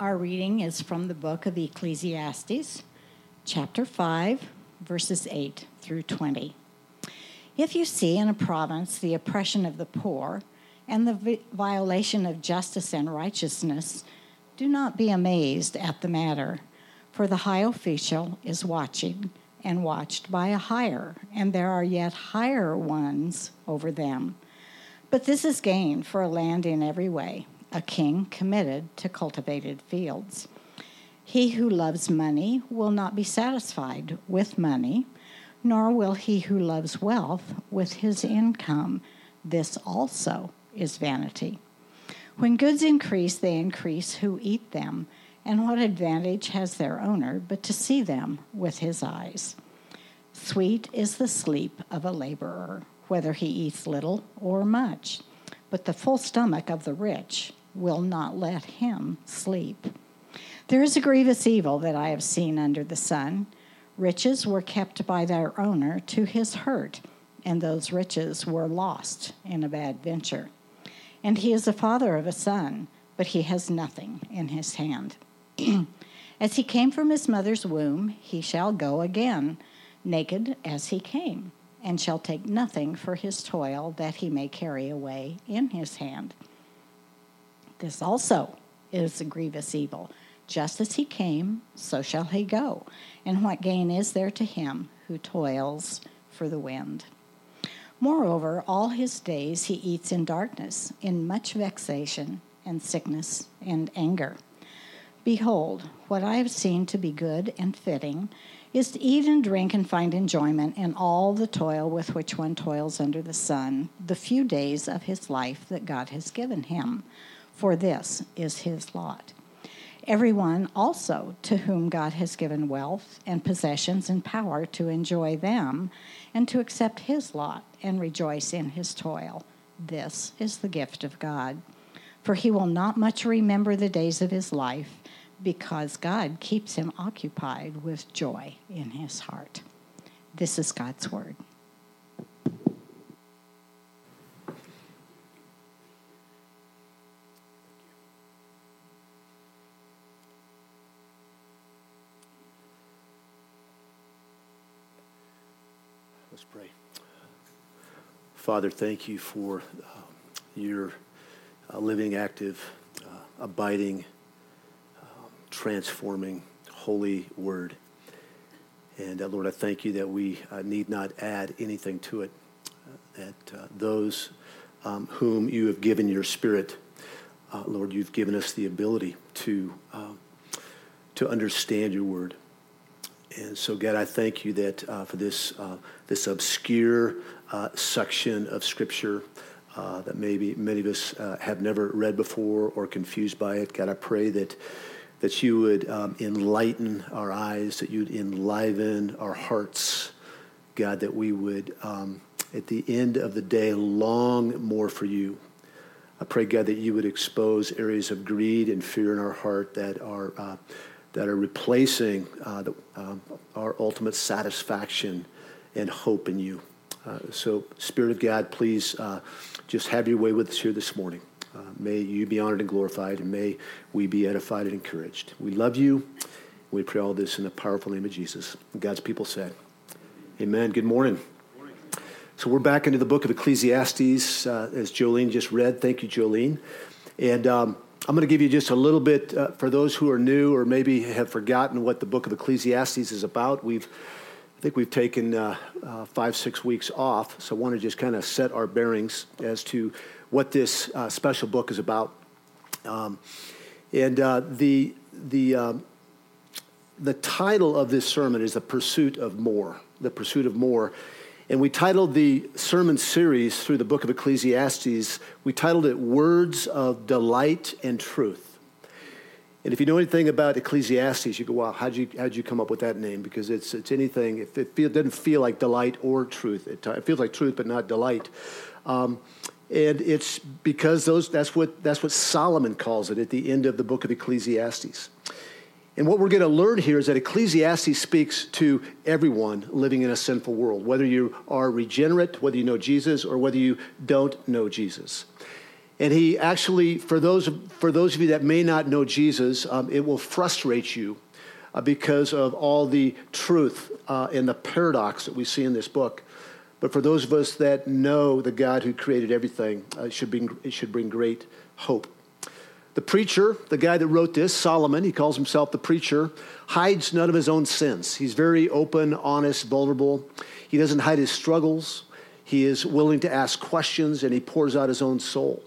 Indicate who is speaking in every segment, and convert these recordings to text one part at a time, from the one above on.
Speaker 1: Our reading is from the book of Ecclesiastes, chapter 5, verses 8 through 20. If you see in a province the oppression of the poor and the violation of justice and righteousness, do not be amazed at the matter, for the high official is watching and watched by a higher, and there are yet higher ones over them. But this is gain for a land in every way a king committed to cultivated fields. He who loves money will not be satisfied with money, nor will he who loves wealth with his income. This also is vanity. When goods increase, they increase who eat them, and what advantage has their owner but to see them with his eyes? Sweet is the sleep of a laborer, whether he eats little or much, but the full stomach of the rich will not let him sleep. There is a grievous evil that I have seen under the sun. Riches were kept by their owner to his hurt, and those riches were lost in a bad venture. And he is the father of a son, but he has nothing in his hand. as he came from his mother's womb, he shall go again, naked as he came, and shall take nothing for his toil that he may carry away in his hand. This also is a grievous evil. Just as he came, so shall he go. And what gain is there to him who toils for the wind? Moreover, all his days he eats in darkness, in much vexation and sickness and anger. Behold, what I have seen to be good and fitting is to eat and drink and find enjoyment in all the toil with which one toils under the sun, the few days of his life that God has given him for this is his lot. Everyone also to whom God has given wealth and possessions and power to enjoy them and to accept his lot and rejoice in his toil. This is the gift of God. For he will not much remember the days of his life because God keeps him occupied with joy in his heart. This is God's word.
Speaker 2: Father, thank you for uh, your uh, living, active, uh, abiding, um, transforming, holy word. And uh, Lord, I thank you that we uh, need not add anything to it. Uh, that those um, whom you have given your spirit, Lord, you've given us the ability to, to understand your word. And so, God, I thank you that uh, for this, uh, this obscure uh, section of Scripture uh, that maybe many of us uh, have never read before or confused by it. God, I pray that, that you would um, enlighten our eyes, that you'd enliven our hearts. God, that we would, um, at the end of the day, long more for you. I pray, God, that you would expose areas of greed and fear in our heart that are, that are replacing uh, the, um, our ultimate satisfaction and hope in you. Uh, so, Spirit of God, please uh, just have your way with us here this morning. Uh, may you be honored and glorified, and may we be edified and encouraged. We love you. We pray all this in the powerful name of Jesus. God's people said, Amen. Good morning. So, we're back into the book of Ecclesiastes, uh, as Jolene just read. Thank you, Jolene. And um, I'm going to give you just a little bit uh, for those who are new or maybe have forgotten what the book of Ecclesiastes is about. We've I think we've taken uh, uh, five, six weeks off, so I want to just kind of set our bearings as to what this uh, special book is about. Um, and uh, the, the, um, the title of this sermon is The Pursuit of More. The Pursuit of More. And we titled the sermon series through the book of Ecclesiastes, we titled it Words of Delight and Truth. And if you know anything about Ecclesiastes, you go, wow, how'd you, how'd you come up with that name? Because it's, it's anything, if it feel, doesn't feel like delight or truth. It, it feels like truth, but not delight. Um, and it's because those, that's, what, that's what Solomon calls it at the end of the book of Ecclesiastes. And what we're going to learn here is that Ecclesiastes speaks to everyone living in a sinful world, whether you are regenerate, whether you know Jesus, or whether you don't know Jesus. And he actually, for those, for those of you that may not know Jesus, um, it will frustrate you uh, because of all the truth uh, and the paradox that we see in this book. But for those of us that know the God who created everything, uh, it, should bring, it should bring great hope. The preacher, the guy that wrote this, Solomon, he calls himself the preacher, hides none of his own sins. He's very open, honest, vulnerable. He doesn't hide his struggles. He is willing to ask questions and he pours out his own soul.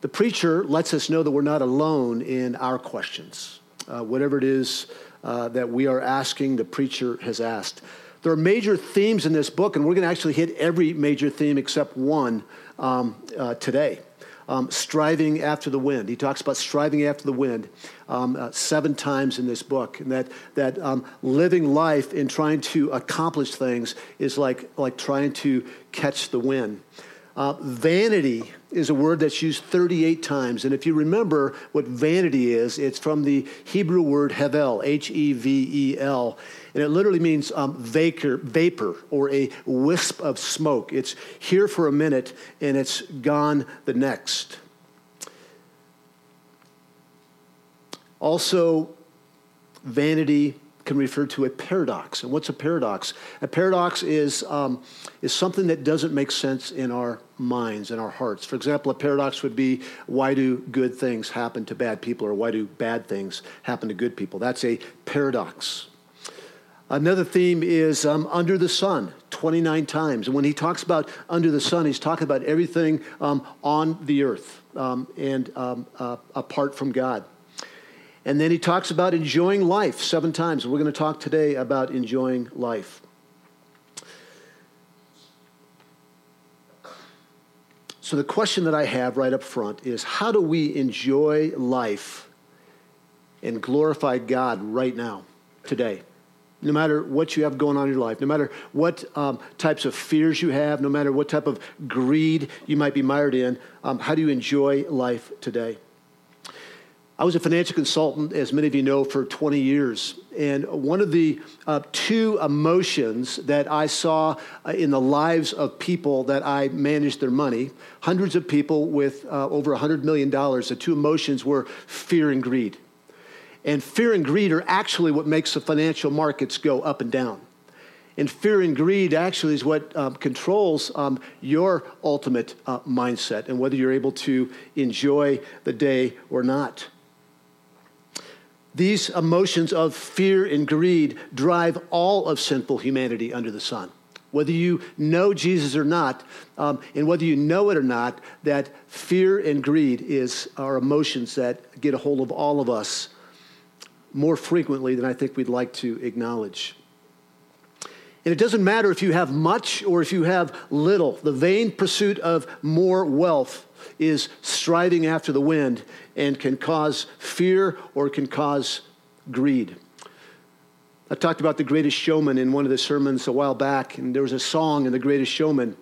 Speaker 2: The preacher lets us know that we're not alone in our questions. Uh, whatever it is uh, that we are asking, the preacher has asked. There are major themes in this book, and we're going to actually hit every major theme except one um, uh, today. Um, striving after the wind. He talks about striving after the wind um, uh, seven times in this book, and that that um, living life in trying to accomplish things is like like trying to catch the wind. Uh, vanity is a word that's used 38 times. And if you remember what vanity is, it's from the Hebrew word hevel, H E V E L. And it literally means um, vapor, vapor or a wisp of smoke. It's here for a minute and it's gone the next. Also, vanity can refer to a paradox. And what's a paradox? A paradox is, um, is something that doesn't make sense in our minds, in our hearts. For example, a paradox would be why do good things happen to bad people, or why do bad things happen to good people? That's a paradox. Another theme is um, under the sun, 29 times. And when he talks about under the sun, he's talking about everything um, on the earth um, and um, uh, apart from God. And then he talks about enjoying life seven times. We're going to talk today about enjoying life. So, the question that I have right up front is how do we enjoy life and glorify God right now, today? No matter what you have going on in your life, no matter what um, types of fears you have, no matter what type of greed you might be mired in, um, how do you enjoy life today? I was a financial consultant, as many of you know, for 20 years. And one of the uh, two emotions that I saw uh, in the lives of people that I managed their money, hundreds of people with uh, over $100 million, the two emotions were fear and greed. And fear and greed are actually what makes the financial markets go up and down. And fear and greed actually is what um, controls um, your ultimate uh, mindset and whether you're able to enjoy the day or not. These emotions of fear and greed drive all of sinful humanity under the sun. Whether you know Jesus or not, um, and whether you know it or not, that fear and greed is our emotions that get a hold of all of us more frequently than I think we'd like to acknowledge. And it doesn't matter if you have much or if you have little. The vain pursuit of more wealth is striving after the wind and can cause fear or can cause greed. I talked about the greatest showman in one of the sermons a while back, and there was a song in the greatest showman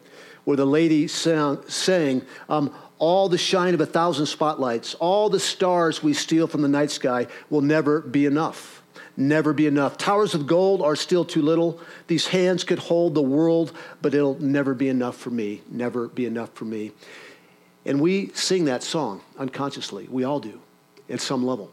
Speaker 2: where the lady sang, sang um, all the shine of a thousand spotlights, all the stars we steal from the night sky will never be enough. Never be enough. Towers of gold are still too little. These hands could hold the world, but it'll never be enough for me. Never be enough for me. And we sing that song unconsciously. We all do at some level.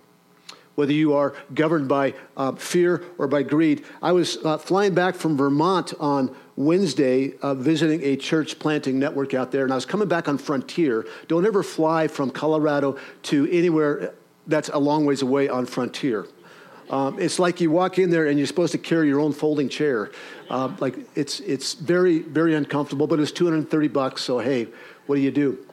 Speaker 2: Whether you are governed by uh, fear or by greed. I was uh, flying back from Vermont on Wednesday, uh, visiting a church planting network out there, and I was coming back on Frontier. Don't ever fly from Colorado to anywhere that's a long ways away on Frontier. Um, it's like you walk in there and you're supposed to carry your own folding chair. Uh, like it's it's very very uncomfortable, but it's 230 bucks. So hey, what do you do?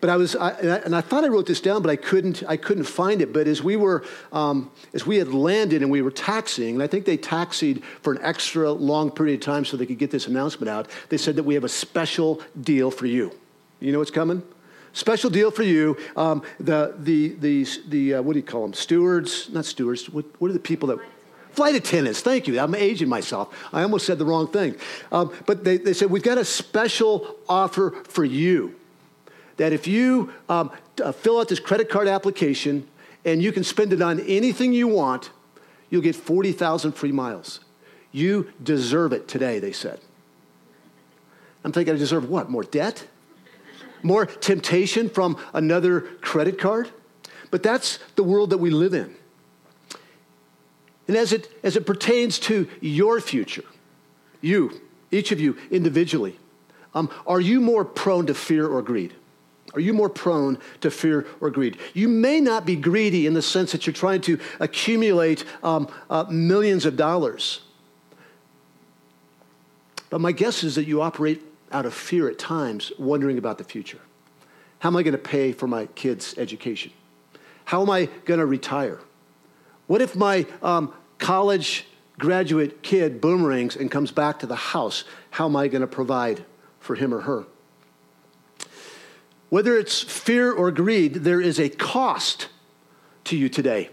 Speaker 2: But I was, I, and, I, and, I, thought I wrote this down, but I couldn't, I couldn't find it. But as we were, um, as we had landed and we were taxiing, and I think they taxied for an extra long period of time so they could get this announcement out. They said that we have a special deal for you. You know what's coming? Special deal for you. Um, the the the the uh, what do you call them? Stewards? Not stewards. What what are the people that? Flight attendants, thank you. I'm aging myself. I almost said the wrong thing. Um, but they, they said, We've got a special offer for you that if you um, uh, fill out this credit card application and you can spend it on anything you want, you'll get 40,000 free miles. You deserve it today, they said. I'm thinking, I deserve what? More debt? more temptation from another credit card. But that's the world that we live in. And as it, as it pertains to your future, you, each of you individually, um, are you more prone to fear or greed? Are you more prone to fear or greed? You may not be greedy in the sense that you're trying to accumulate um, uh, millions of dollars. But my guess is that you operate out of fear at times, wondering about the future. How am I going to pay for my kids' education? How am I going to retire? What if my um, college graduate kid boomerangs and comes back to the house? How am I going to provide for him or her? Whether it's fear or greed, there is a cost to you today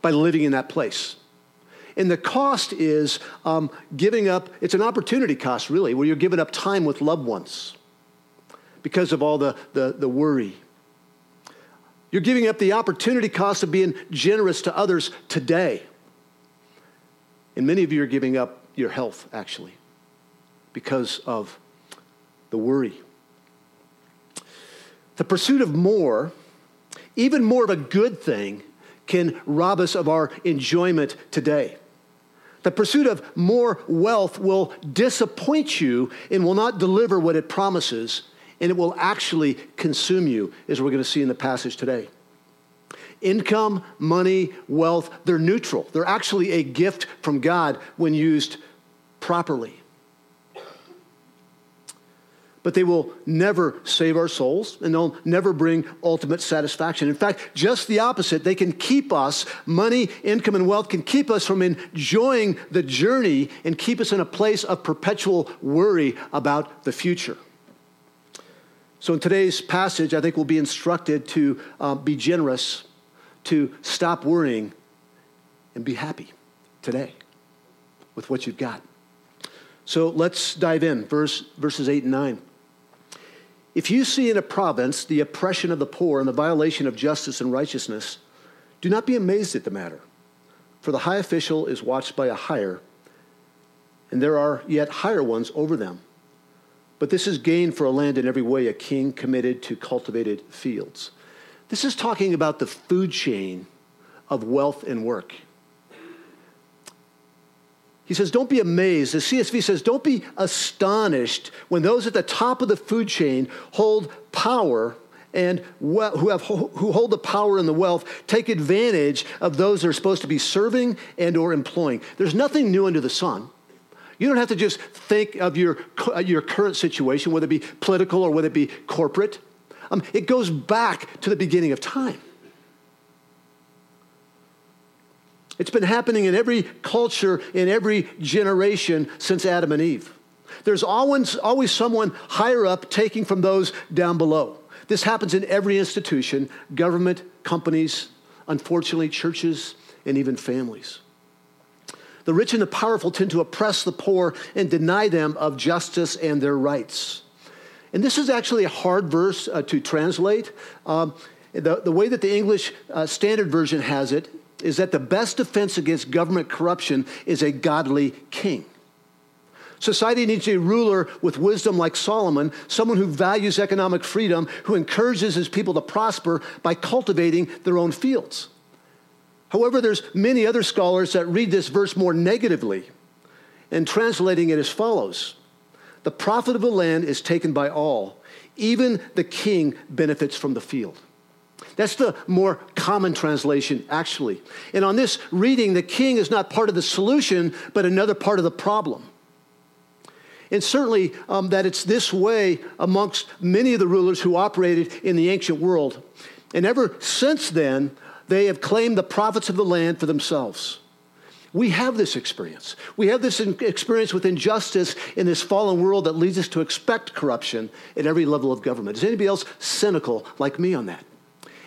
Speaker 2: by living in that place. And the cost is um, giving up, it's an opportunity cost, really, where you're giving up time with loved ones because of all the, the, the worry. You're giving up the opportunity cost of being generous to others today. And many of you are giving up your health, actually, because of the worry. The pursuit of more, even more of a good thing, can rob us of our enjoyment today. The pursuit of more wealth will disappoint you and will not deliver what it promises, and it will actually consume you, as we're going to see in the passage today. Income, money, wealth, they're neutral. They're actually a gift from God when used properly but they will never save our souls and they'll never bring ultimate satisfaction. In fact, just the opposite. They can keep us, money, income, and wealth can keep us from enjoying the journey and keep us in a place of perpetual worry about the future. So, in today's passage, I think we'll be instructed to uh, be generous, to stop worrying, and be happy today with what you've got. So let's dive in, verse, verses 8 and 9. If you see in a province the oppression of the poor and the violation of justice and righteousness, do not be amazed at the matter. For the high official is watched by a higher, and there are yet higher ones over them. But this is gain for a land in every way, a king committed to cultivated fields. This is talking about the food chain of wealth and work. He says, don't be amazed. The CSB says, don't be astonished when those at the top of the food chain hold power and who, have, who hold the power and the wealth take advantage of those they're supposed to be serving and or employing. There's nothing new under the sun. You don't have to just think of your, your current situation, whether it be political or whether it be corporate. Um, it goes back to the beginning of time. It's been happening in every culture, in every generation since Adam and Eve. There's always, always someone higher up taking from those down below. This happens in every institution government, companies, unfortunately, churches, and even families. The rich and the powerful tend to oppress the poor and deny them of justice and their rights. And this is actually a hard verse uh, to translate. Um, the, the way that the English uh, Standard Version has it is that the best defense against government corruption is a godly king. Society needs a ruler with wisdom like Solomon, someone who values economic freedom, who encourages his people to prosper by cultivating their own fields. However, there's many other scholars that read this verse more negatively and translating it as follows. The profit of the land is taken by all. Even the king benefits from the field. That's the more common translation, actually. And on this reading, the king is not part of the solution, but another part of the problem. And certainly um, that it's this way amongst many of the rulers who operated in the ancient world. And ever since then, they have claimed the profits of the land for themselves. We have this experience. We have this experience with injustice in this fallen world that leads us to expect corruption at every level of government. Is anybody else cynical like me on that?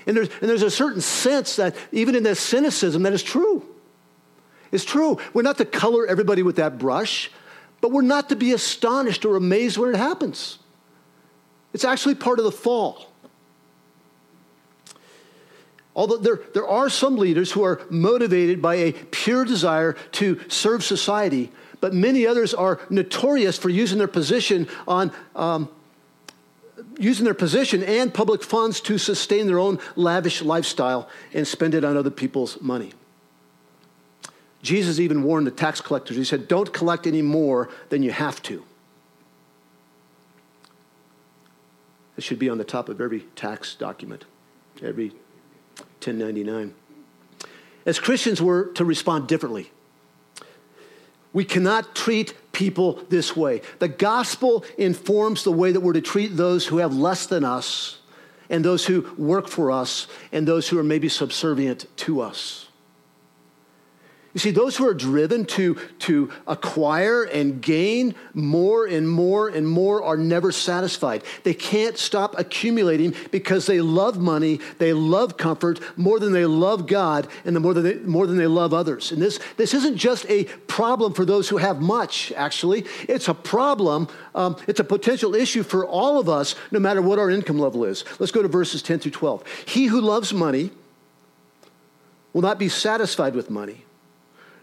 Speaker 2: And there's, and there's a certain sense that even in this cynicism, that is true. It's true. We're not to color everybody with that brush, but we're not to be astonished or amazed when it happens. It's actually part of the fall. Although there, there are some leaders who are motivated by a pure desire to serve society, but many others are notorious for using their position on um, using their position and public funds to sustain their own lavish lifestyle and spend it on other people's money. Jesus even warned the tax collectors. He said, Don't collect any more than you have to. It should be on the top of every tax document, every 1099. As Christians, we're to respond differently. We cannot treat people this way. The gospel informs the way that we're to treat those who have less than us, and those who work for us, and those who are maybe subservient to us. You see, those who are driven to, to acquire and gain more and more and more are never satisfied. They can't stop accumulating because they love money, they love comfort more than they love God, and the more than they, more than they love others. And this, this isn't just a problem for those who have much, actually. It's a problem, um, it's a potential issue for all of us, no matter what our income level is. Let's go to verses 10 through 12. He who loves money will not be satisfied with money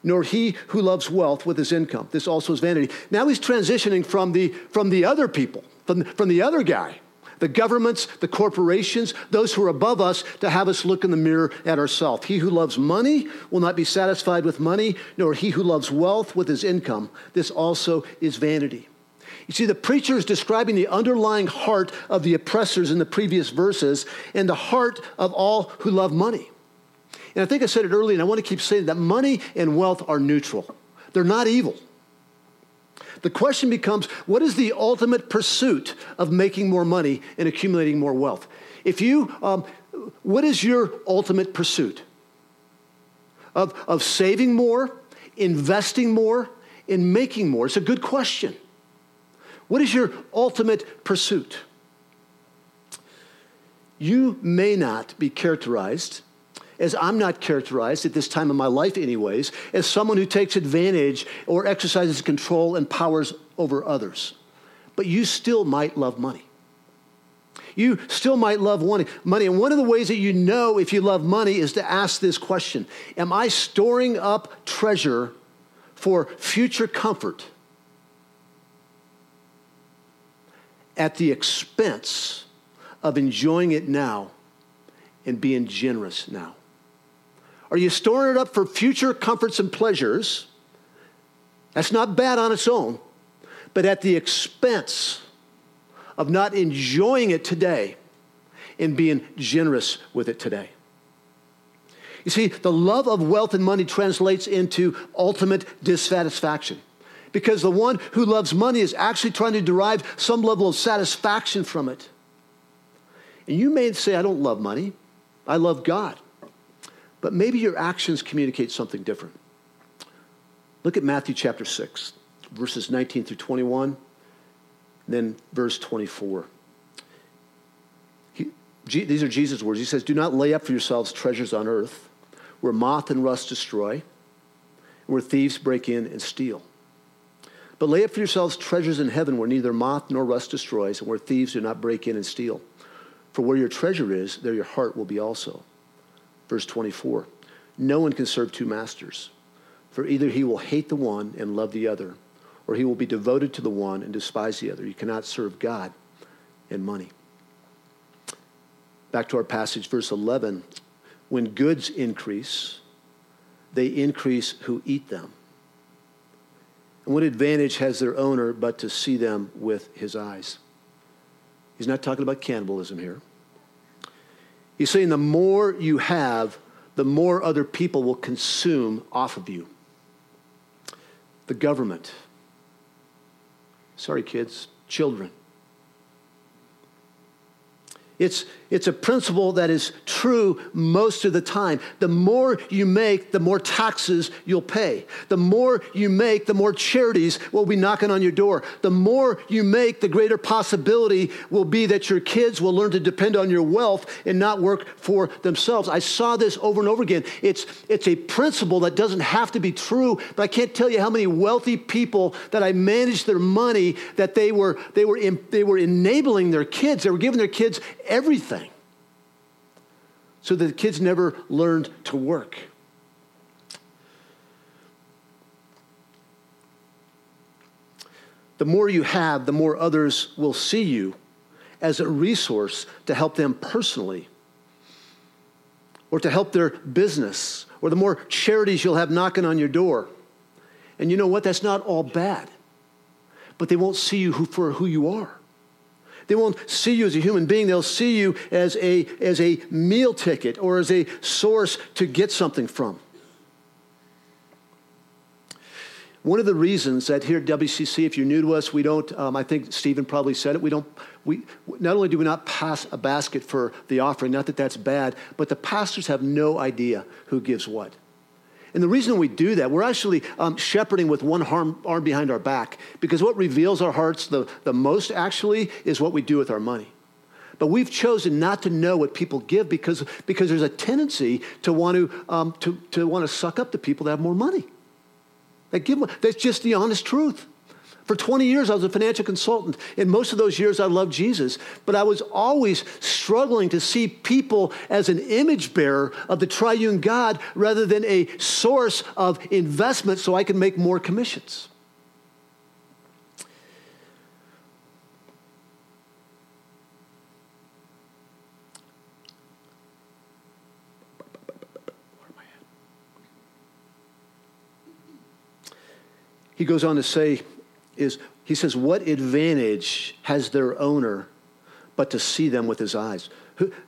Speaker 2: nor he who loves wealth with his income. This also is vanity. Now he's transitioning from the, from the other people, from, from the other guy, the governments, the corporations, those who are above us, to have us look in the mirror at ourselves. He who loves money will not be satisfied with money, nor he who loves wealth with his income. This also is vanity. You see, the preacher is describing the underlying heart of the oppressors in the previous verses and the heart of all who love money. And I think I said it earlier, and I want to keep saying that money and wealth are neutral, they're not evil. The question becomes what is the ultimate pursuit of making more money and accumulating more wealth? If you, um, what is your ultimate pursuit? Of, of saving more, investing more, and making more? It's a good question. What is your ultimate pursuit? You may not be characterized as I'm not characterized at this time of my life, anyways, as someone who takes advantage or exercises control and powers over others. But you still might love money. You still might love money. And one of the ways that you know if you love money is to ask this question Am I storing up treasure for future comfort at the expense of enjoying it now and being generous now? Are you storing it up for future comforts and pleasures? That's not bad on its own, but at the expense of not enjoying it today and being generous with it today. You see, the love of wealth and money translates into ultimate dissatisfaction because the one who loves money is actually trying to derive some level of satisfaction from it. And you may say, I don't love money, I love God but maybe your actions communicate something different. Look at Matthew chapter 6, verses 19 through 21, then verse 24. He, these are Jesus' words. He says, Do not lay up for yourselves treasures on earth where moth and rust destroy, and where thieves break in and steal. But lay up for yourselves treasures in heaven where neither moth nor rust destroys, and where thieves do not break in and steal. For where your treasure is, there your heart will be also. Verse 24 No one can serve two masters, for either he will hate the one and love the other, or he will be devoted to the one and despise the other. You cannot serve God and money. Back to our passage, verse 11. When goods increase, they increase who eat them. And what advantage has their owner but to see them with his eyes? He's not talking about cannibalism here. He's saying the more you have, the more other people will consume off of you. The government. Sorry, kids, children. It's, it's a principle that is true most of the time. The more you make, the more taxes you'll pay. The more you make, the more charities will be knocking on your door. The more you make, the greater possibility will be that your kids will learn to depend on your wealth and not work for themselves. I saw this over and over again. It's, it's a principle that doesn't have to be true, but I can't tell you how many wealthy people that I managed their money that they were, they were, in, they were enabling their kids. They were giving their kids everything so that the kids never learned to work. The more you have, the more others will see you as a resource to help them personally or to help their business or the more charities you'll have knocking on your door. And you know what? That's not all bad. But they won't see you for who you are. They won't see you as a human being. They'll see you as a, as a meal ticket or as a source to get something from. One of the reasons that here at WCC, if you're new to us, we don't, um, I think Stephen probably said it, we don't, we, not only do we not pass a basket for the offering, not that that's bad, but the pastors have no idea who gives what. And the reason we do that, we're actually um, shepherding with one arm, arm behind our back because what reveals our hearts the, the most actually is what we do with our money. But we've chosen not to know what people give because, because there's a tendency to want to, um, to, to want to suck up to people that have more money. That give, that's just the honest truth. For 20 years, I was a financial consultant. In most of those years, I loved Jesus, but I was always struggling to see people as an image bearer of the triune God rather than a source of investment so I could make more commissions. He goes on to say, is he says, What advantage has their owner but to see them with his eyes?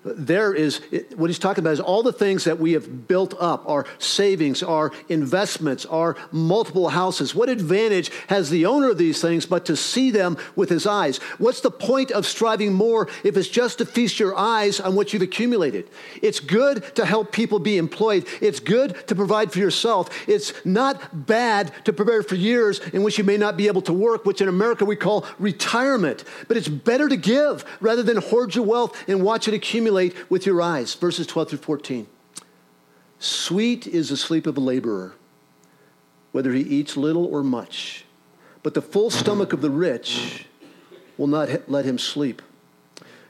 Speaker 2: There is what he's talking about is all the things that we have built up our savings our investments our multiple houses. What advantage has the owner of these things but to see them with his eyes? What's the point of striving more if it's just to feast your eyes on what you've accumulated? It's good to help people be employed. It's good to provide for yourself. It's not bad to prepare for years in which you may not be able to work which in america we call retirement. But it's better to give rather than hoard your wealth and watch it accumulate with your eyes. Verses 12 through 14. Sweet is the sleep of a laborer, whether he eats little or much. But the full stomach of the rich will not let him sleep.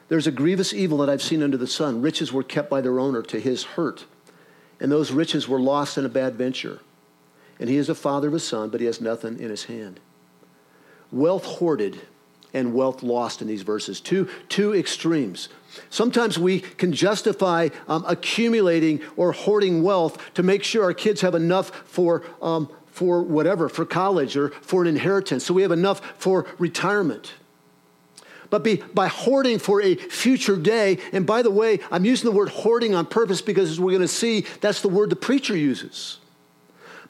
Speaker 2: There's a grievous evil that I've seen under the sun. Riches were kept by their owner to his hurt, and those riches were lost in a bad venture. And he is a father of a son, but he has nothing in his hand. Wealth hoarded and wealth lost in these verses. Two, two extremes. Sometimes we can justify um, accumulating or hoarding wealth to make sure our kids have enough for, um, for whatever, for college or for an inheritance. So we have enough for retirement. But be, by hoarding for a future day, and by the way, I'm using the word hoarding on purpose because as we're going to see, that's the word the preacher uses.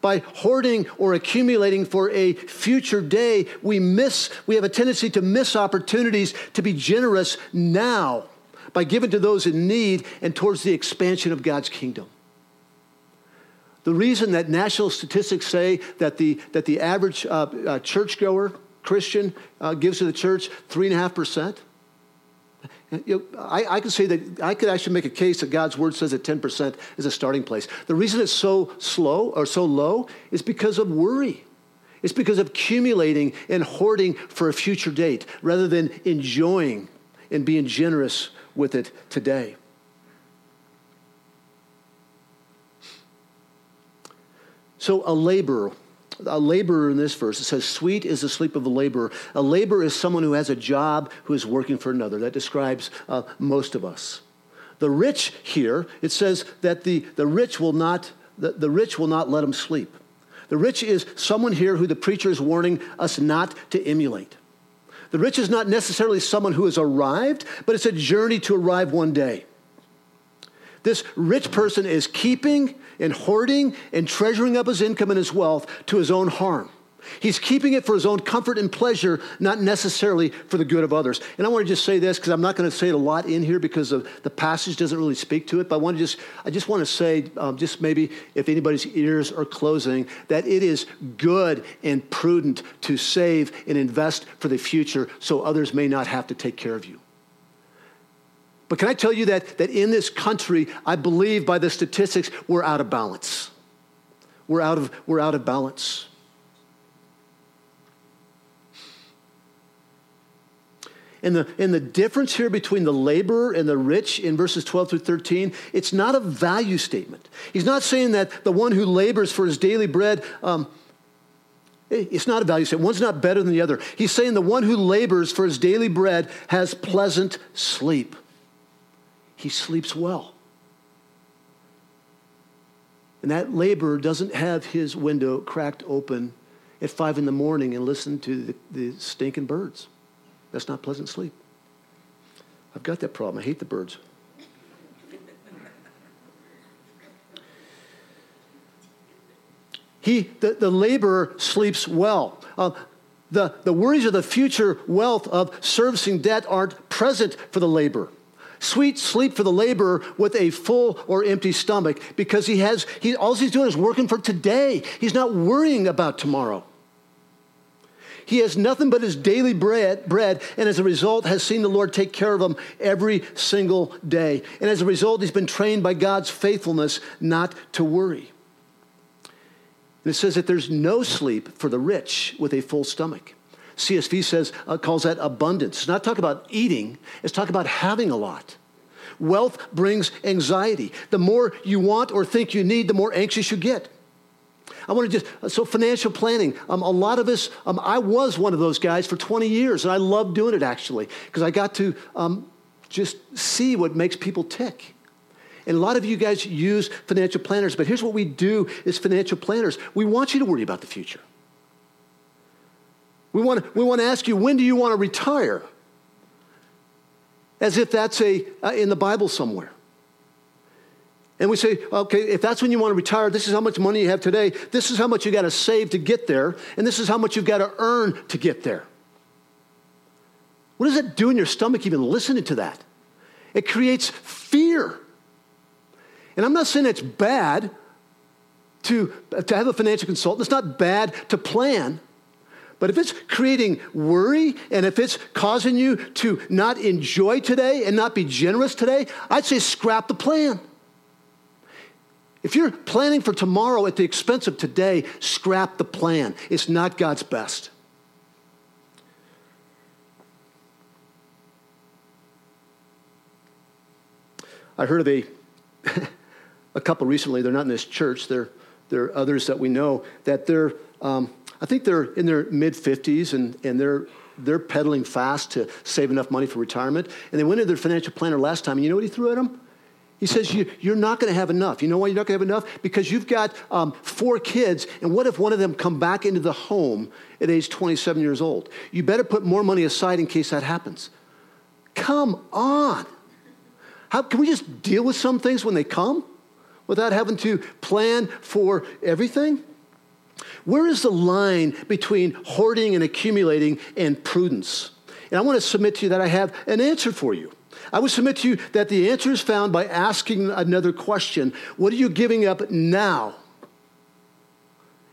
Speaker 2: By hoarding or accumulating for a future day, we miss, we have a tendency to miss opportunities to be generous now by giving to those in need and towards the expansion of God's kingdom. The reason that national statistics say that the, that the average uh, uh, churchgoer, Christian, uh, gives to the church 3.5%, you know, I, I can say that I could actually make a case that God's word says that 10% is a starting place. The reason it's so slow or so low is because of worry. It's because of accumulating and hoarding for a future date rather than enjoying and being generous with it today. So, a laborer, a laborer in this verse, it says, Sweet is the sleep of a laborer. A laborer is someone who has a job who is working for another. That describes uh, most of us. The rich here, it says that the, the rich will not the, the rich will not let him sleep. The rich is someone here who the preacher is warning us not to emulate. The rich is not necessarily someone who has arrived, but it's a journey to arrive one day. This rich person is keeping and hoarding and treasuring up his income and his wealth to his own harm. He's keeping it for his own comfort and pleasure, not necessarily for the good of others. And I want to just say this because I'm not going to say it a lot in here because of, the passage doesn't really speak to it. But I want to just, I just want to say, um, just maybe if anybody's ears are closing, that it is good and prudent to save and invest for the future, so others may not have to take care of you. But can I tell you that, that in this country, I believe by the statistics, we're out of balance. We're out of, we're out of balance. And the, and the difference here between the laborer and the rich in verses 12 through 13, it's not a value statement. He's not saying that the one who labors for his daily bread um, It's not a value statement. One's not better than the other. He's saying the one who labors for his daily bread has pleasant sleep. He sleeps well. And that laborer doesn't have his window cracked open at five in the morning and listen to the, the stinking birds. That's not pleasant sleep. I've got that problem. I hate the birds. He, the, the laborer sleeps well. Uh, the, the worries of the future wealth of servicing debt aren't present for the laborer. Sweet sleep for the laborer with a full or empty stomach because he has, he, all he's doing is working for today. He's not worrying about tomorrow. He has nothing but his daily bread, bread, and as a result has seen the Lord take care of him every single day. And as a result, he's been trained by God's faithfulness not to worry. And it says that there's no sleep for the rich with a full stomach. CSB says, uh, calls that abundance. It's not talking about eating, it's talking about having a lot. Wealth brings anxiety. The more you want or think you need, the more anxious you get. I want to just, uh, so financial planning. Um, a lot of us, um, I was one of those guys for 20 years, and I loved doing it actually, because I got to um, just see what makes people tick. And a lot of you guys use financial planners, but here's what we do as financial planners we want you to worry about the future. We want, we want to ask you, when do you want to retire? As if that's a, uh, in the Bible somewhere. And we say, okay, if that's when you want to retire, this is how much money you have today. This is how much you got to save to get there. And this is how much you've got to earn to get there. What does that do in your stomach even listening to that? It creates fear. And I'm not saying it's bad to, to have a financial consultant, it's not bad to plan. But if it's creating worry and if it's causing you to not enjoy today and not be generous today, I'd say scrap the plan. If you're planning for tomorrow at the expense of today, scrap the plan. It's not God's best. I heard of a, a couple recently, they're not in this church, they're, they're others that we know, that they're um, I think they're in their mid 50s and, and they're, they're pedaling fast to save enough money for retirement. And they went to their financial planner last time, and you know what he threw at them? He says, you, are not going to have enough. You know why you're not going to have enough? Because you've got um, four kids, and what if one of them come back into the home at age 27 years old? You better put more money aside in case that happens. Come on. How, can we just deal with some things when they come without having to plan for everything? Where is the line between hoarding and accumulating and prudence? And I want to submit to you that I have an answer for you. I would submit to you that the answer is found by asking another question What are you giving up now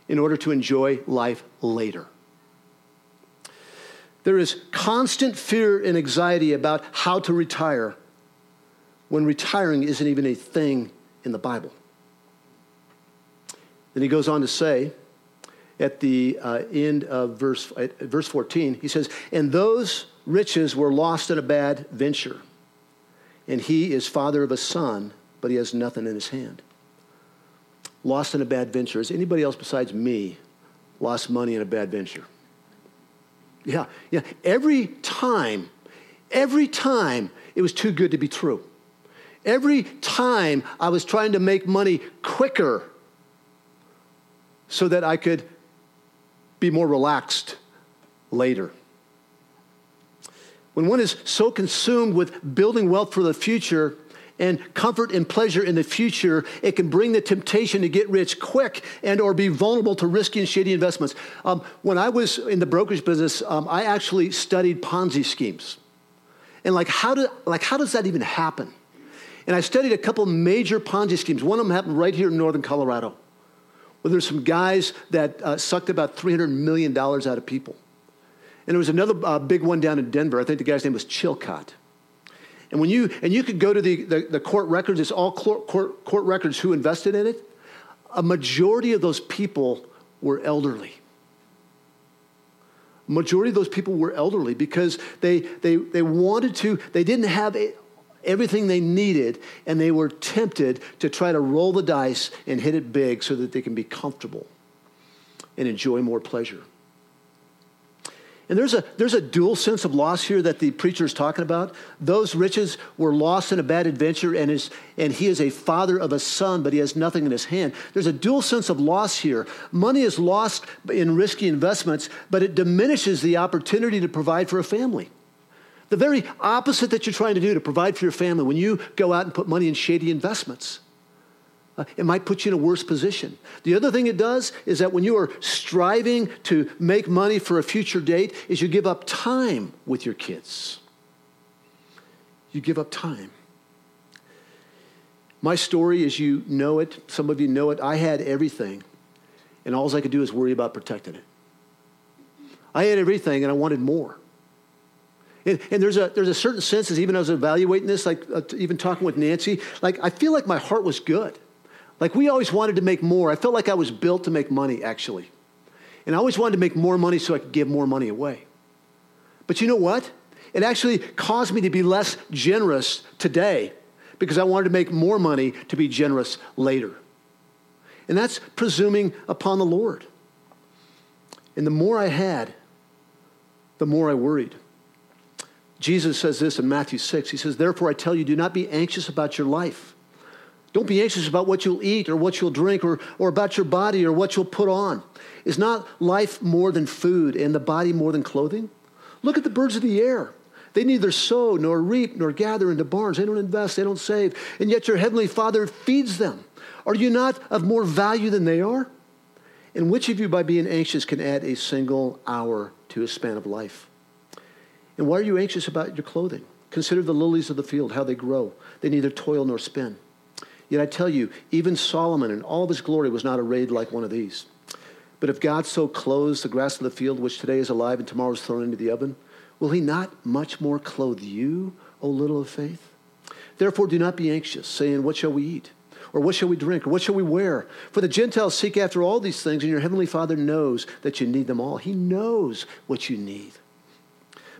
Speaker 2: in order to enjoy life later? There is constant fear and anxiety about how to retire when retiring isn't even a thing in the Bible. Then he goes on to say, at the uh, end of verse, verse 14, he says, And those riches were lost in a bad venture. And he is father of a son, but he has nothing in his hand. Lost in a bad venture. Has anybody else besides me lost money in a bad venture? Yeah, yeah. Every time, every time it was too good to be true. Every time I was trying to make money quicker so that I could be more relaxed later. When one is so consumed with building wealth for the future and comfort and pleasure in the future, it can bring the temptation to get rich quick and or be vulnerable to risky and shady investments. Um, when I was in the brokerage business, um, I actually studied Ponzi schemes. And like how, do, like, how does that even happen? And I studied a couple major Ponzi schemes. One of them happened right here in northern Colorado. where there's some guys that uh, sucked about $300 million out of people. And there was another uh, big one down in Denver. I think the guy's name was Chilcott. And when you and you could go to the, the, the court records, it's all court, court, court records who invested in it. A majority of those people were elderly. Majority of those people were elderly because they, they, they wanted to, they didn't have everything they needed, and they were tempted to try to roll the dice and hit it big so that they can be comfortable. and enjoy more pleasure. And there's a, there's a dual sense of loss here that the preacher is talking about. Those riches were lost in a bad adventure, and, his, and he is a father of a son, but he has nothing in his hand. There's a dual sense of loss here. Money is lost in risky investments, but it diminishes the opportunity to provide for a family. The very opposite that you're trying to do to provide for your family when you go out and put money in shady investments. Uh, it might put you in a worse position. The other thing it does is that when you are striving to make money for a future date, is you give up time with your kids. You give up time. My story, as you know it, some of you know it, I had everything, and all I could do is worry about protecting it. I had everything, and I wanted more. And, and, there's, a, there's a certain sense, as even as I was evaluating this, like uh, even talking with Nancy, like I feel like my heart was good. Like we always wanted to make more. I felt like I was built to make money, actually. And I always wanted to make more money so I could give more money away. But you know what? It actually caused me to be less generous today because I wanted to make more money to be generous later. And that's presuming upon the Lord. And the more I had, the more I worried. Jesus says this in Matthew 6. He says, Therefore I tell you, do not be anxious about your life don't be anxious about what you'll eat or what you'll drink or, or about your body or what you'll put on. Is not life more than food and the body more than clothing? Look at the birds of the air. They neither sow nor reap nor gather into barns. They don't invest, they don't save. And yet your heavenly Father feeds them. Are you not of more value than they are? And which of you, by being anxious, can add a single hour to his span of life? And why are you anxious about your clothing? Consider the lilies of the field, how they grow. They neither toil nor spin. Yet I tell you, even Solomon in all of his glory was not arrayed like one of these. But if God so clothes the grass of the field, which today is alive and tomorrow is thrown into the oven, will he not much more clothe you, O little of faith? Therefore, do not be anxious, saying, What shall we eat? Or what shall we drink? Or what shall we wear? For the Gentiles seek after all these things, and your heavenly Father knows that you need them all. He knows what you need.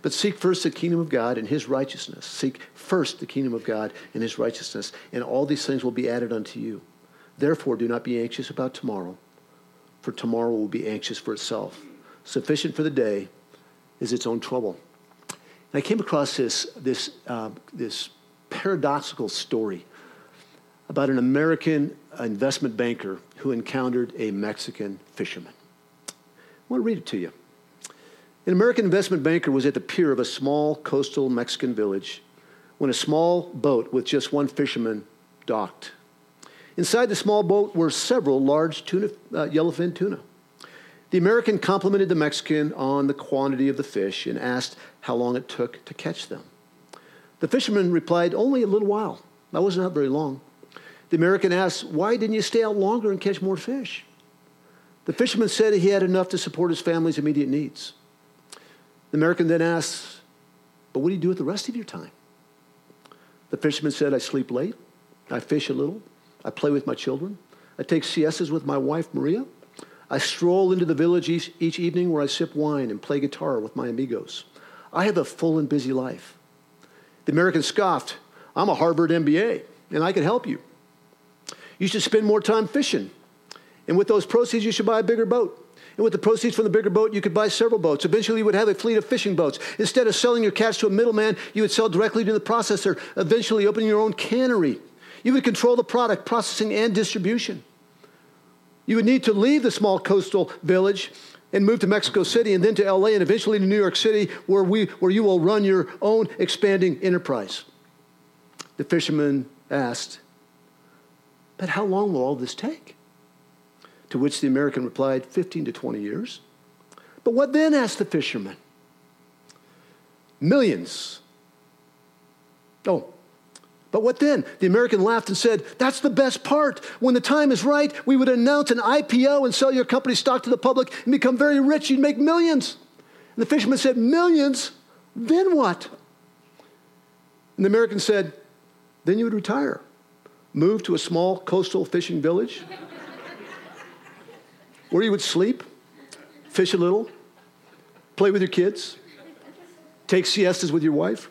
Speaker 2: But seek first the kingdom of God and his righteousness. Seek first the kingdom of God and his righteousness, and all these things will be added unto you. Therefore, do not be anxious about tomorrow, for tomorrow will be anxious for itself. Sufficient for the day is its own trouble. And I came across this, this, uh, this paradoxical story about an American investment banker who encountered a Mexican fisherman. I want to read it to you. An American investment banker was at the pier of a small coastal Mexican village when a small boat with just one fisherman docked. Inside the small boat were several large tuna, uh, yellowfin tuna. The American complimented the Mexican on the quantity of the fish and asked how long it took to catch them. The fisherman replied, Only a little while. That wasn't very long. The American asked, Why didn't you stay out longer and catch more fish? The fisherman said he had enough to support his family's immediate needs. The American then asks, But what do you do with the rest of your time? The fisherman said, I sleep late, I fish a little, I play with my children, I take siestas with my wife, Maria. I stroll into the village each, each evening where I sip wine and play guitar with my amigos. I have a full and busy life. The American scoffed, I'm a Harvard MBA, and I can help you. You should spend more time fishing. And with those proceeds, you should buy a bigger boat. And with the proceeds from the bigger boat, you could buy several boats. Eventually, you would have a fleet of fishing boats. Instead of selling your catch to a middleman, you would sell directly to the processor, eventually opening your own cannery. You would control the product, processing, and distribution. You would need to leave the small coastal village and move to Mexico City and then to LA and eventually to New York City, where, we, where you will run your own expanding enterprise. The fisherman asked, But how long will all this take? To which the American replied, 15 to 20 years. But what then? asked the fisherman. Millions. Oh, but what then? The American laughed and said, That's the best part. When the time is right, we would announce an IPO and sell your company stock to the public and become very rich. You'd make millions. And the fisherman said, Millions? Then what? And the American said, Then you would retire, move to a small coastal fishing village where you would sleep, fish a little, play with your kids, take siestas with your wife,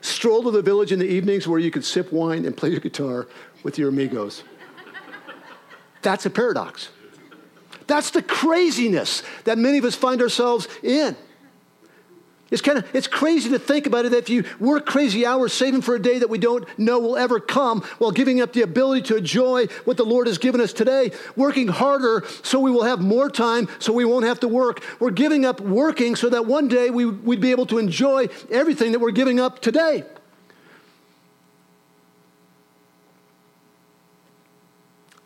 Speaker 2: stroll to the village in the evenings where you could sip wine and play your guitar with your amigos. That's a paradox. That's the craziness that many of us find ourselves in. It's kind of it's crazy to think about it if you work crazy hours saving for a day that we don't know will ever come while giving up the ability to enjoy what the Lord has given us today, working harder so we will have more time so we won't have to work. We're giving up working so that one day we, we'd be able to enjoy everything that we're giving up today.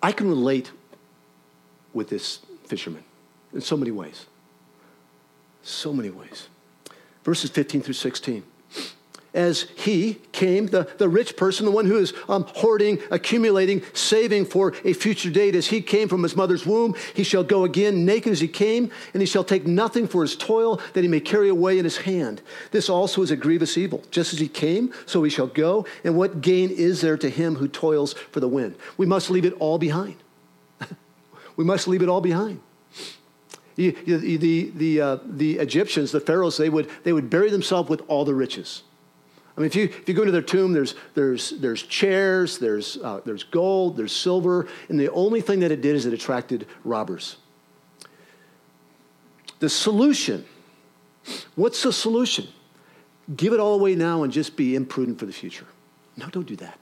Speaker 2: I can relate with this fisherman in so many ways. So many ways verses 15 through 16. As he came, the, the rich person, the one who is um, hoarding, accumulating, saving for a future date, as he came from his mother's womb, he shall go again naked as he came, and he shall take nothing for his toil that he may carry away in his hand. This also is a grievous evil. Just as he came, so he shall go. And what gain is there to him who toils for the wind? We must leave it all behind. we must leave it all behind. The, the, the, uh, the Egyptians, the pharaohs, they would, they would bury themselves with all the riches. I mean, if you, if you go into their tomb, there's, there's, there's chairs, there's, uh, there's gold, there's silver, and the only thing that it did is it attracted robbers. The solution what's the solution? Give it all away now and just be imprudent for the future. No, don't do that.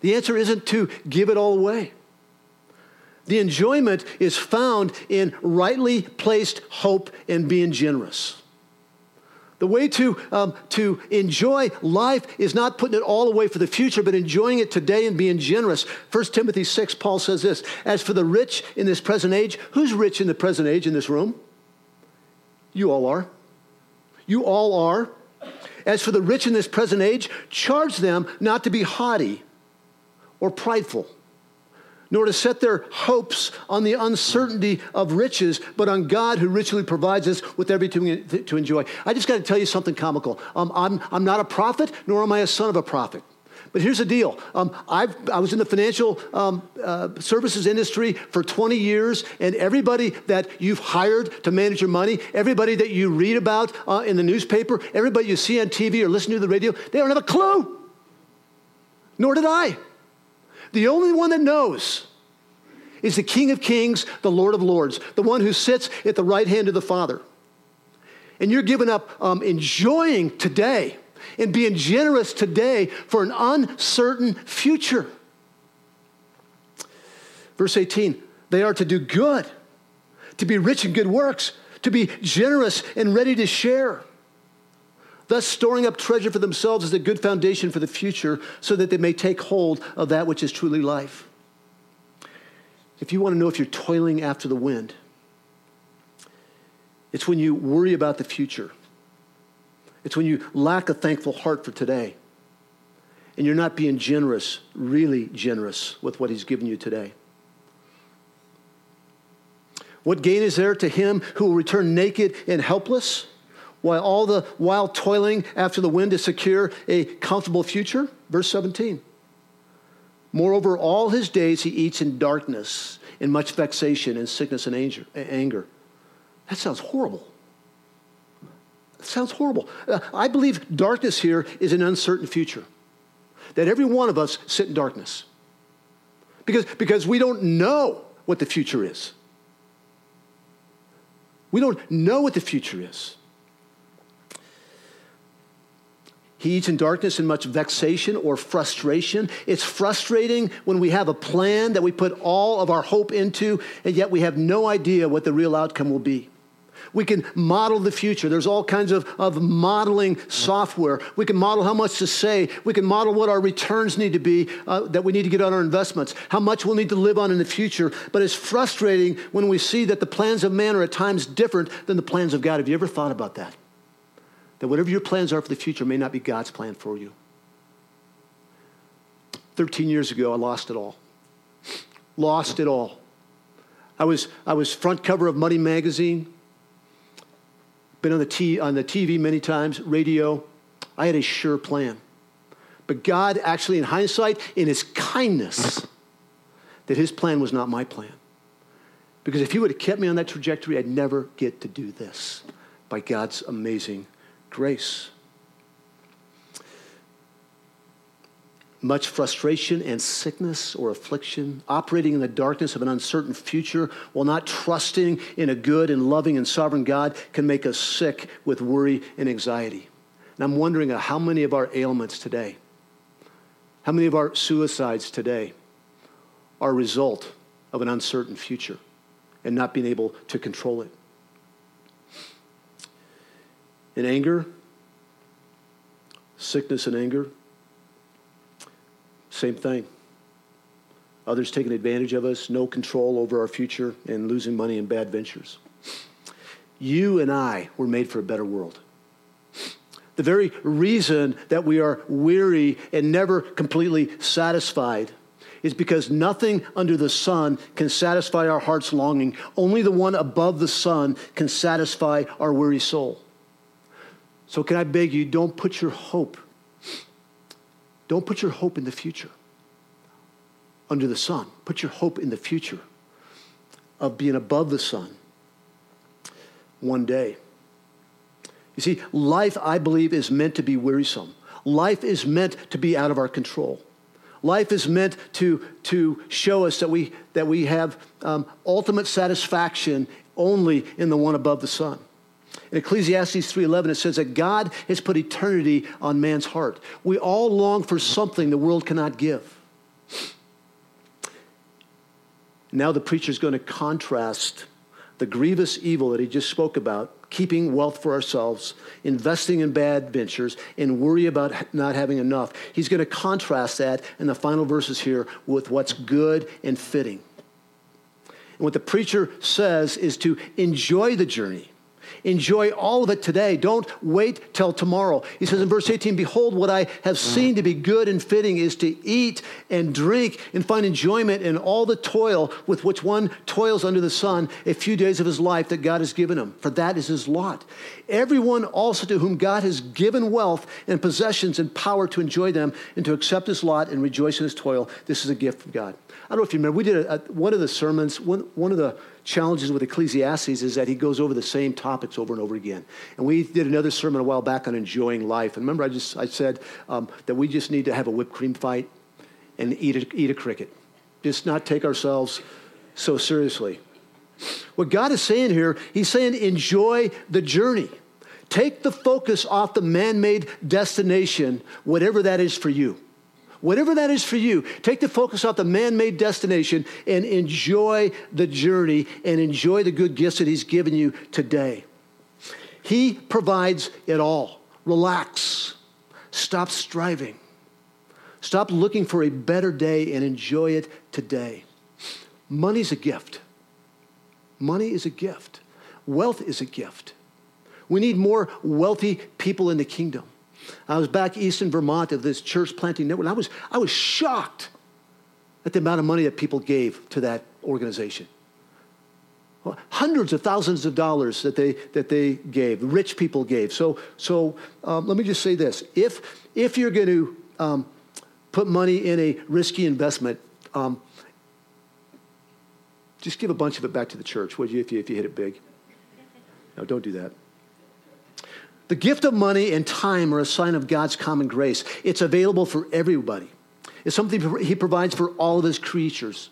Speaker 2: The answer isn't to give it all away. The enjoyment is found in rightly placed hope and being generous. The way to, um, to enjoy life is not putting it all away for the future, but enjoying it today and being generous. 1 Timothy 6, Paul says this As for the rich in this present age, who's rich in the present age in this room? You all are. You all are. As for the rich in this present age, charge them not to be haughty or prideful nor to set their hopes on the uncertainty of riches, but on God who richly provides us with everything to enjoy. I just got to tell you something comical. Um, I'm, I'm not a prophet, nor am I a son of a prophet. But here's the deal. Um, i was in the financial um, uh, services industry for 20 years, and everybody that you've hired to manage your money, everybody that you read about uh, in the newspaper, everybody you see on TV or listen to the radio, they don't have a clue. Nor did I. The only one that knows is the King of Kings, the Lord of Lords, the one who sits at the right hand of the Father. And you're giving up um, enjoying today and being generous today for an uncertain future. Verse 18 they are to do good, to be rich in good works, to be generous and ready to share thus storing up treasure for themselves as a good foundation for the future, so that they may take hold of that which is truly life. If you want to know if you're toiling after the wind, it's when you worry about the future. It's when you lack a thankful heart for today. And you're not being generous, really generous with what He's given you today. What gain is there to him who will return naked and helpless? While all the while toiling after the wind to secure a comfortable future? Verse 17. Moreover, all his days he eats in darkness, in much vexation, and sickness and anger. That sounds horrible. That sounds horrible. Uh, I believe darkness here is an uncertain future. That every one of us sit in darkness. Because, because we don't know what the future is. We don't know what the future is. He eats in darkness and much vexation or frustration. It's frustrating when we have a plan that we put all of our hope into, and yet we have no idea what the real outcome will be. We can model the future. There's all kinds of, of modeling software. We can model how much to say. We can model what our returns need to be uh, that we need to get on our investments, how much we'll need to live on in the future. But it's frustrating when we see that the plans of man are at times different than the plans of God. Have you ever thought about that? That whatever your plans are for the future may not be God's plan for you. 13 years ago, I lost it all. Lost it all. I was, I was front cover of Money Magazine, been on the, t- on the TV many times, radio. I had a sure plan. But God, actually, in hindsight, in His kindness, that His plan was not my plan. Because if He would have kept me on that trajectory, I'd never get to do this by God's amazing grace. much frustration and sickness or affliction, operating in the darkness of an uncertain future while not trusting in a good and loving and sovereign God can make us sick with worry and anxiety. And I'm wondering uh, how many of our ailments today, how many of our suicides today are a result of an uncertain future and not being able to control it. In anger, sickness and anger, same thing. Others taking advantage of us, no control over our future, and losing money in bad ventures. You and I were made for a better world. The very reason that we are weary and never completely satisfied is because nothing under the sun can satisfy our heart's longing. Only the one above the sun can satisfy our weary soul. So, can I beg you, don't put your hope, don't put your hope in the future under the sun. Put your hope in the future of being above the sun one day. You see, life, I believe, is meant to be wearisome. Life is meant to be out of our control. Life is meant to, to show us that we, that we have um, ultimate satisfaction only in the one above the sun. In Ecclesiastes 3:11 it says that God has put eternity on man's heart. We all long for something the world cannot give. Now the preacher is going to contrast the grievous evil that he just spoke about keeping wealth for ourselves, investing in bad ventures, and worry about not having enough. He's going to contrast that in the final verses here with what's good and fitting. And what the preacher says is to enjoy the journey Enjoy all of it today. Don't wait till tomorrow. He says in verse 18, Behold, what I have seen to be good and fitting is to eat and drink and find enjoyment in all the toil with which one toils under the sun a few days of his life that God has given him. For that is his lot. Everyone also to whom God has given wealth and possessions and power to enjoy them and to accept his lot and rejoice in his toil, this is a gift from God. I don't know if you remember, we did a, a, one of the sermons, one, one of the challenges with Ecclesiastes is that he goes over the same topics over and over again. And we did another sermon a while back on enjoying life. And remember, I just I said um, that we just need to have a whipped cream fight and eat a, eat a cricket. Just not take ourselves so seriously. What God is saying here, He's saying enjoy the journey. Take the focus off the man made destination, whatever that is for you. Whatever that is for you, take the focus off the man made destination and enjoy the journey and enjoy the good gifts that He's given you today. He provides it all. Relax. Stop striving. Stop looking for a better day and enjoy it today. Money's a gift. Money is a gift. Wealth is a gift. We need more wealthy people in the kingdom. I was back east in Vermont at this church planting network. I was, I was shocked at the amount of money that people gave to that organization. Hundreds of thousands of dollars that they, that they gave, rich people gave. So, so um, let me just say this. If, if you're going to um, put money in a risky investment, um, just give a bunch of it back to the church, would you, if you, if you hit it big? No, don't do that. The gift of money and time are a sign of God's common grace. It's available for everybody. It's something He provides for all of His creatures.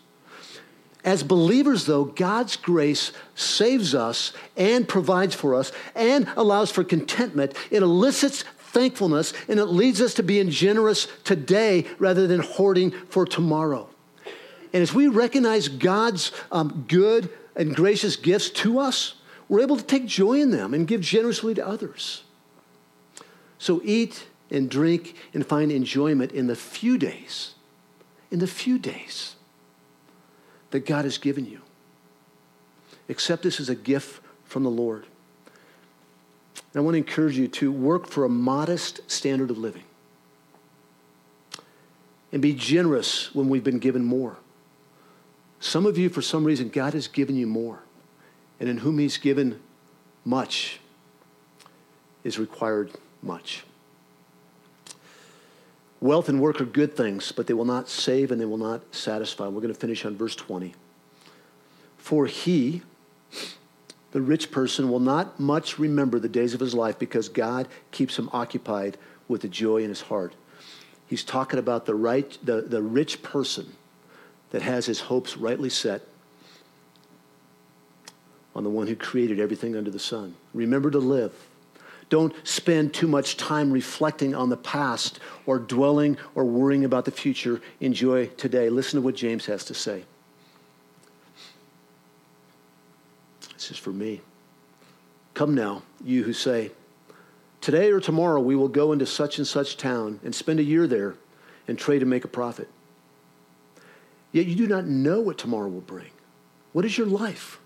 Speaker 2: As believers, though, God's grace saves us and provides for us and allows for contentment. It elicits thankfulness and it leads us to being generous today rather than hoarding for tomorrow. And as we recognize God's um, good and gracious gifts to us, we're able to take joy in them and give generously to others. So eat and drink and find enjoyment in the few days, in the few days that God has given you. Accept this as a gift from the Lord. And I want to encourage you to work for a modest standard of living and be generous when we've been given more. Some of you, for some reason, God has given you more, and in whom He's given much is required much. Wealth and work are good things, but they will not save and they will not satisfy. We're going to finish on verse 20. For he, the rich person, will not much remember the days of his life because God keeps him occupied with the joy in his heart. He's talking about the, right, the, the rich person that has his hopes rightly set on the one who created everything under the sun. Remember to live. Don't spend too much time reflecting on the past or dwelling or worrying about the future. Enjoy today. Listen to what James has to say. This is for me. Come now, you who say, Today or tomorrow we will go into such and such town and spend a year there and trade and make a profit. Yet you do not know what tomorrow will bring. What is your life?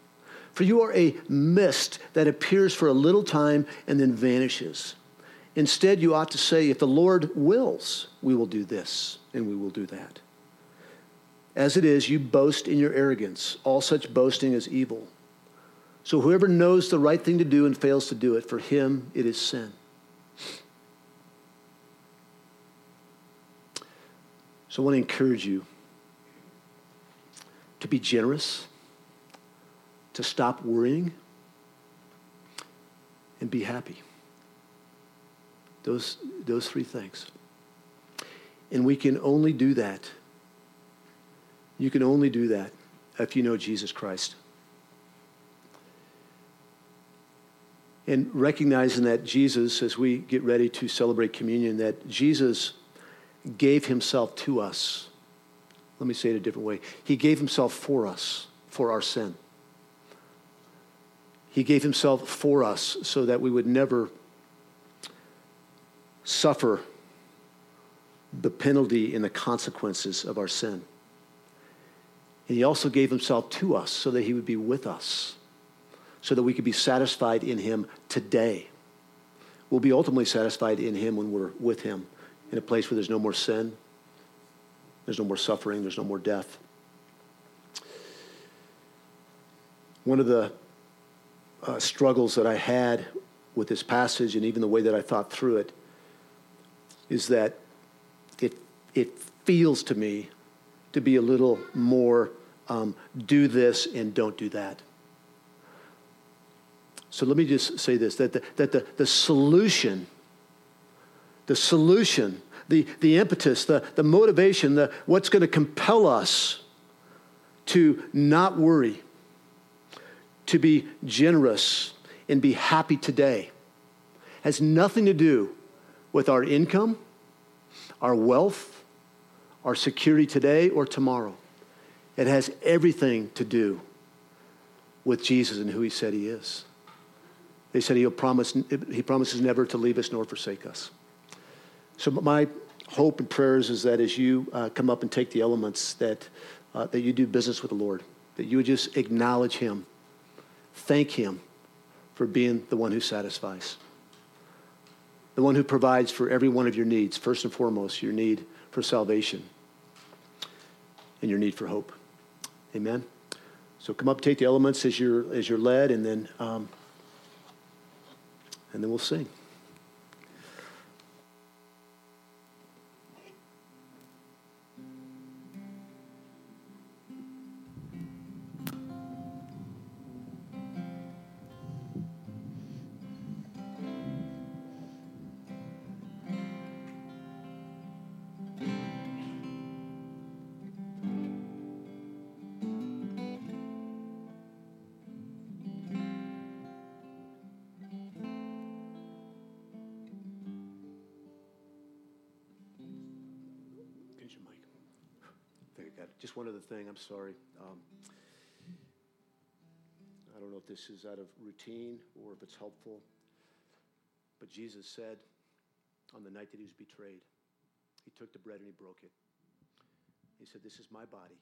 Speaker 2: For you are a mist that appears for a little time and then vanishes. Instead, you ought to say, If the Lord wills, we will do this and we will do that. As it is, you boast in your arrogance. All such boasting is evil. So whoever knows the right thing to do and fails to do it, for him it is sin. So I want to encourage you to be generous, to stop worrying, and be happy. Those, those three things. And we can only do that. You can only do that if you know Jesus Christ. And recognizing that Jesus, as we get ready to celebrate communion, that Jesus gave himself to us. Let me say it a different way. He gave himself for us, for our sin. He gave himself for us so that we would never suffer the penalty and the consequences of our sin. And he also gave himself to us so that he would be with us, so that we could be satisfied in him today. We'll be ultimately satisfied in him when we're with him in a place where there's no more sin, there's no more suffering, there's no more death. One of the uh, struggles that I had with this passage and even the way that I thought through it is that it, it feels to me to be a little more um, do this and don't do that. So let me just say this that the, that the, the solution the solution, the, the impetus, the, the motivation, the, what's going to compel us to not worry, to be generous, and be happy today has nothing to do with our income, our wealth, our security today or tomorrow. It has everything to do with Jesus and who he said he is. They said he'll promise, he promises never to leave us nor forsake us. So my hope and prayers is that as you uh, come up and take the elements, that, uh, that you do business with the Lord, that you would just acknowledge him, thank him for being the one who satisfies, the one who provides for every one of your needs, first and foremost, your need for salvation and your need for hope. Amen. So come up, take the elements as you're, as you're led, and then, um, and then we'll sing. Thing, I'm sorry. Um, I don't know if this is out of routine or if it's helpful, but Jesus said on the night that he was betrayed, he took the bread and he broke it. He said, This is my body